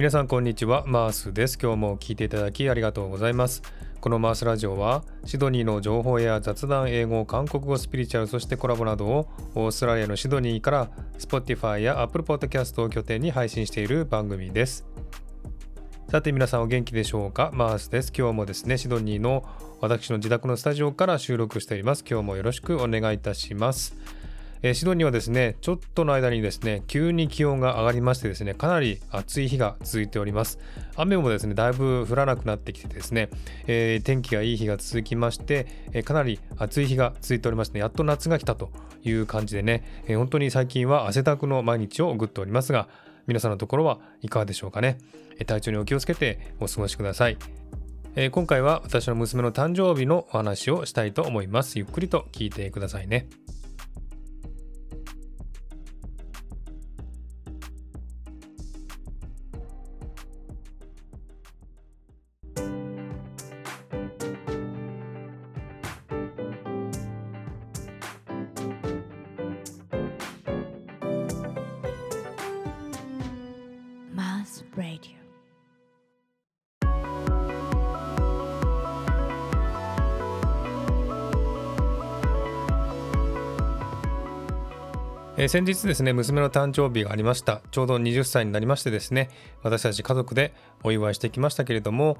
皆さんこんにちはマースです。今日も聞いていただきありがとうございます。このマースラジオはシドニーの情報や雑談英語韓国語スピリチュアルそしてコラボなどをオーストラリアのシドニーから Spotify や Apple Podcast を拠点に配信している番組です。さて皆さんお元気でしょうか？マースです。今日もですねシドニーの私の自宅のスタジオから収録しております。今日もよろしくお願いいたします。えー、シドニーはですね、ちょっとの間にですね、急に気温が上がりましてですね、かなり暑い日が続いております。雨もですね、だいぶ降らなくなってきてですね、えー、天気がいい日が続きまして、えー、かなり暑い日が続いておりまして、ね、やっと夏が来たという感じでね、え本当に最近は汗だくの毎日を送っておりますが、皆さんのところはいかがでしょうかね。え体調にお気をつけてお過ごしください。え今回は私の娘の誕生日のお話をしたいと思います。ゆっくりと聞いてくださいね。Radio. えー、先日ですね、娘の誕生日がありました。ちょうど20歳になりましてですね、私たち家族でお祝いしてきましたけれども、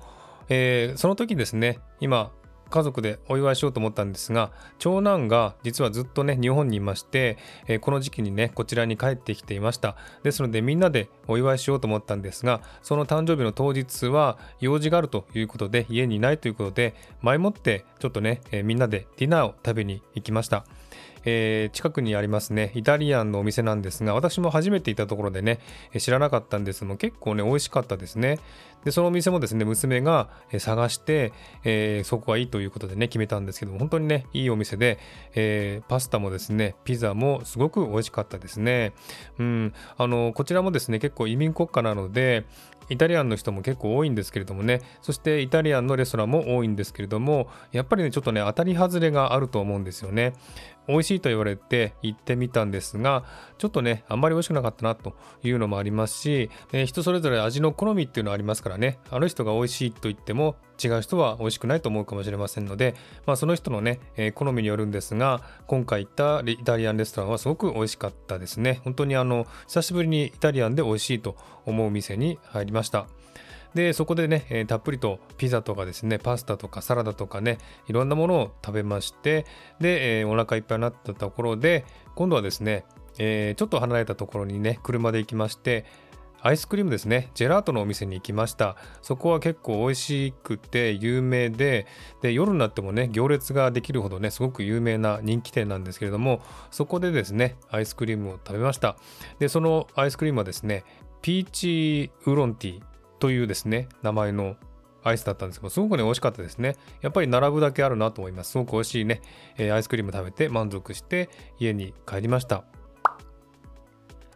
えー、その時ですね、今、家族でお祝いしようと思ったんですが長男が実はずっとね日本にいまして、えー、この時期にねこちらに帰ってきていました。ですのでみんなでお祝いしようと思ったんですがその誕生日の当日は用事があるということで家にいないということで前もってちょっとね、えー、みんなでディナーを食べに行きました。えー、近くにありますね、イタリアンのお店なんですが、私も初めて行ったところでね、知らなかったんです。が、結構ね、美味しかったですね。で、そのお店もですね、娘が探して、えー、そこはいいということでね、決めたんですけども、本当にね、いいお店で、えー、パスタもですね、ピザもすごく美味しかったですね。うん、あの、こちらもですね、結構移民国家なので、イタリアンの人も結構多いんですけれどもね、そしてイタリアンのレストランも多いんですけれども、やっぱりね、ちょっとね、当たり外れがあると思うんですよね。美味しいと言われて行ってみたんですが、ちょっとね、あんまり美味しくなかったなというのもありますし、え人それぞれ味の好みっていうのはありますからね、あの人が美味しいと言っても違う人は美味しくないと思うかもしれませんので、まあ、その人のね、えー、好みによるんですが、今回行ったイタリアンレストランはすごく美味しかったですね。本当にあの、久しぶりにイタリアンで美味しいと思う店に入りました。でそこでね、えー、たっぷりとピザとかですねパスタとかサラダとかねいろんなものを食べましてで、えー、お腹いっぱいになったところで今度はですね、えー、ちょっと離れたところにね車で行きましてアイスクリームですね。ジェラートのお店に行きました。そこは結構美味しくて有名で、で、夜になってもね、行列ができるほどね、すごく有名な人気店なんですけれども、そこでですね、アイスクリームを食べました。で、そのアイスクリームはですね、ピーチウーロンティーというですね、名前のアイスだったんですけど、すごくね、美味しかったですね。やっぱり並ぶだけあるなと思います。すごく美味しいね、えー、アイスクリーム食べて満足して家に帰りました。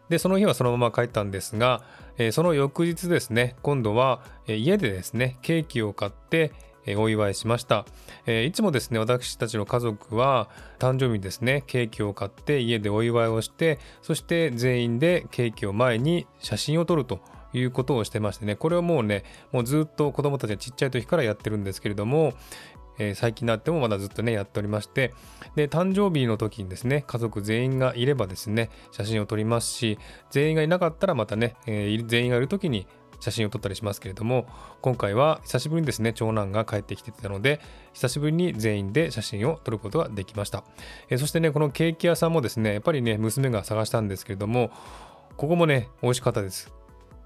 で、その日はそのまま帰ったんですが、えー、その翌日ですね、今度は、えー、家でですね、ケーキを買って、えお祝いしました、えー、いつもですね私たちの家族は誕生日にですねケーキを買って家でお祝いをしてそして全員でケーキを前に写真を撮るということをしてましてね、これをもうね、もうずっと子供たちがちっちゃい時からやってるんですけれども、えー、最近になってもまだずっとね、やっておりまして、で、誕生日の時にですね、家族全員がいればですね、写真を撮りますし、全員がいなかったらまたね、えー、全員がいる時に写真を撮ったりしますけれども、今回は久しぶりにですね、長男が帰ってきてたので、久しぶりに全員で写真を撮ることができました。えー、そしてね、このケーキ屋さんもですね、やっぱりね、娘が探したんですけれども、ここもね、美味しかったです。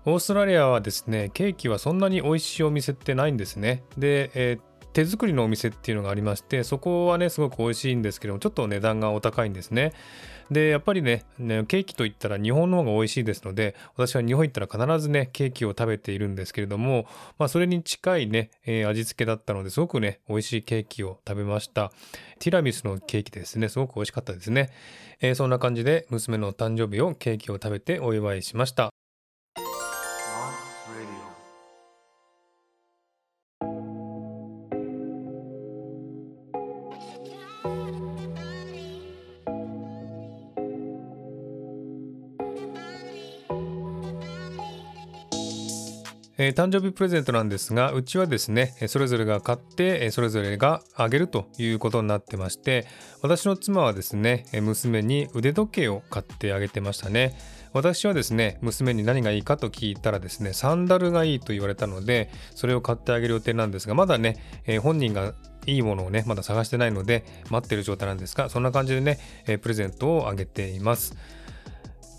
オーストラリアはですね、ケーキはそんなに美味しいお店ってないんですね。で、えー、手作りのお店っていうのがありまして、そこはね、すごく美味しいんですけども、ちょっと値段がお高いんですね。で、やっぱりね、ねケーキといったら日本の方が美味しいですので、私は日本行ったら必ずね、ケーキを食べているんですけれども、まあ、それに近いね、えー、味付けだったので、すごくね、美味しいケーキを食べました。ティラミスのケーキですね、すごく美味しかったですね。えー、そんな感じで、娘の誕生日をケーキを食べてお祝いしました。えー、誕生日プレゼントなんですが、うちはですね、それぞれが買って、それぞれがあげるということになってまして、私の妻はですね、娘に腕時計を買ってあげてましたね。私はですね、娘に何がいいかと聞いたらですね、サンダルがいいと言われたので、それを買ってあげる予定なんですが、まだね、えー、本人がいいものをね、まだ探してないので、待ってる状態なんですが、そんな感じでね、えー、プレゼントをあげています。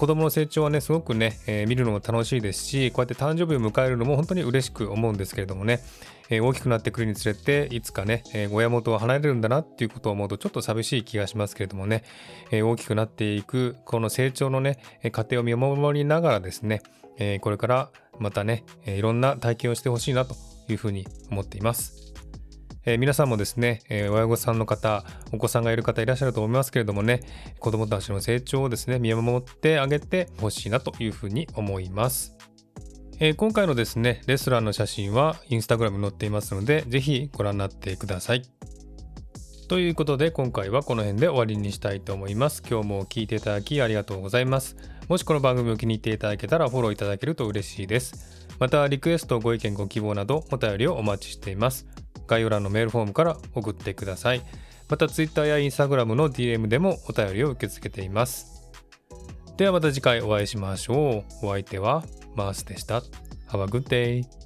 子供の成長はね、すごくね、えー、見るのも楽しいですし、こうやって誕生日を迎えるのも本当に嬉しく思うんですけれどもね、えー、大きくなってくるにつれて、いつかね、えー、親元を離れるんだなっていうことを思うとちょっと寂しい気がしますけれどもね、え大きくなっていく、この成長のね、過程を見守りながらですね、えこれからまたね、いろんな体験をしてほしいなというふうに思っています。えー、皆さんもですね、えー、親御さんの方、お子さんがいる方いらっしゃると思いますけれどもね、子供たちの成長をですね、見守ってあげてほしいなというふうに思います。えー、今回のですね、レストランの写真はインスタグラムに載っていますので、ぜひご覧になってください。ということで今回はこの辺で終わりにしたいと思います。今日も聴いていただきありがとうございます。もしこの番組を気に入っていただけたらフォローいただけると嬉しいです。またリクエスト、ご意見、ご希望などお便りをお待ちしています。概要欄のメールフォームから送ってください。また Twitter や Instagram の DM でもお便りを受け付けています。ではまた次回お会いしましょう。お相手はマースでした。Have a good day!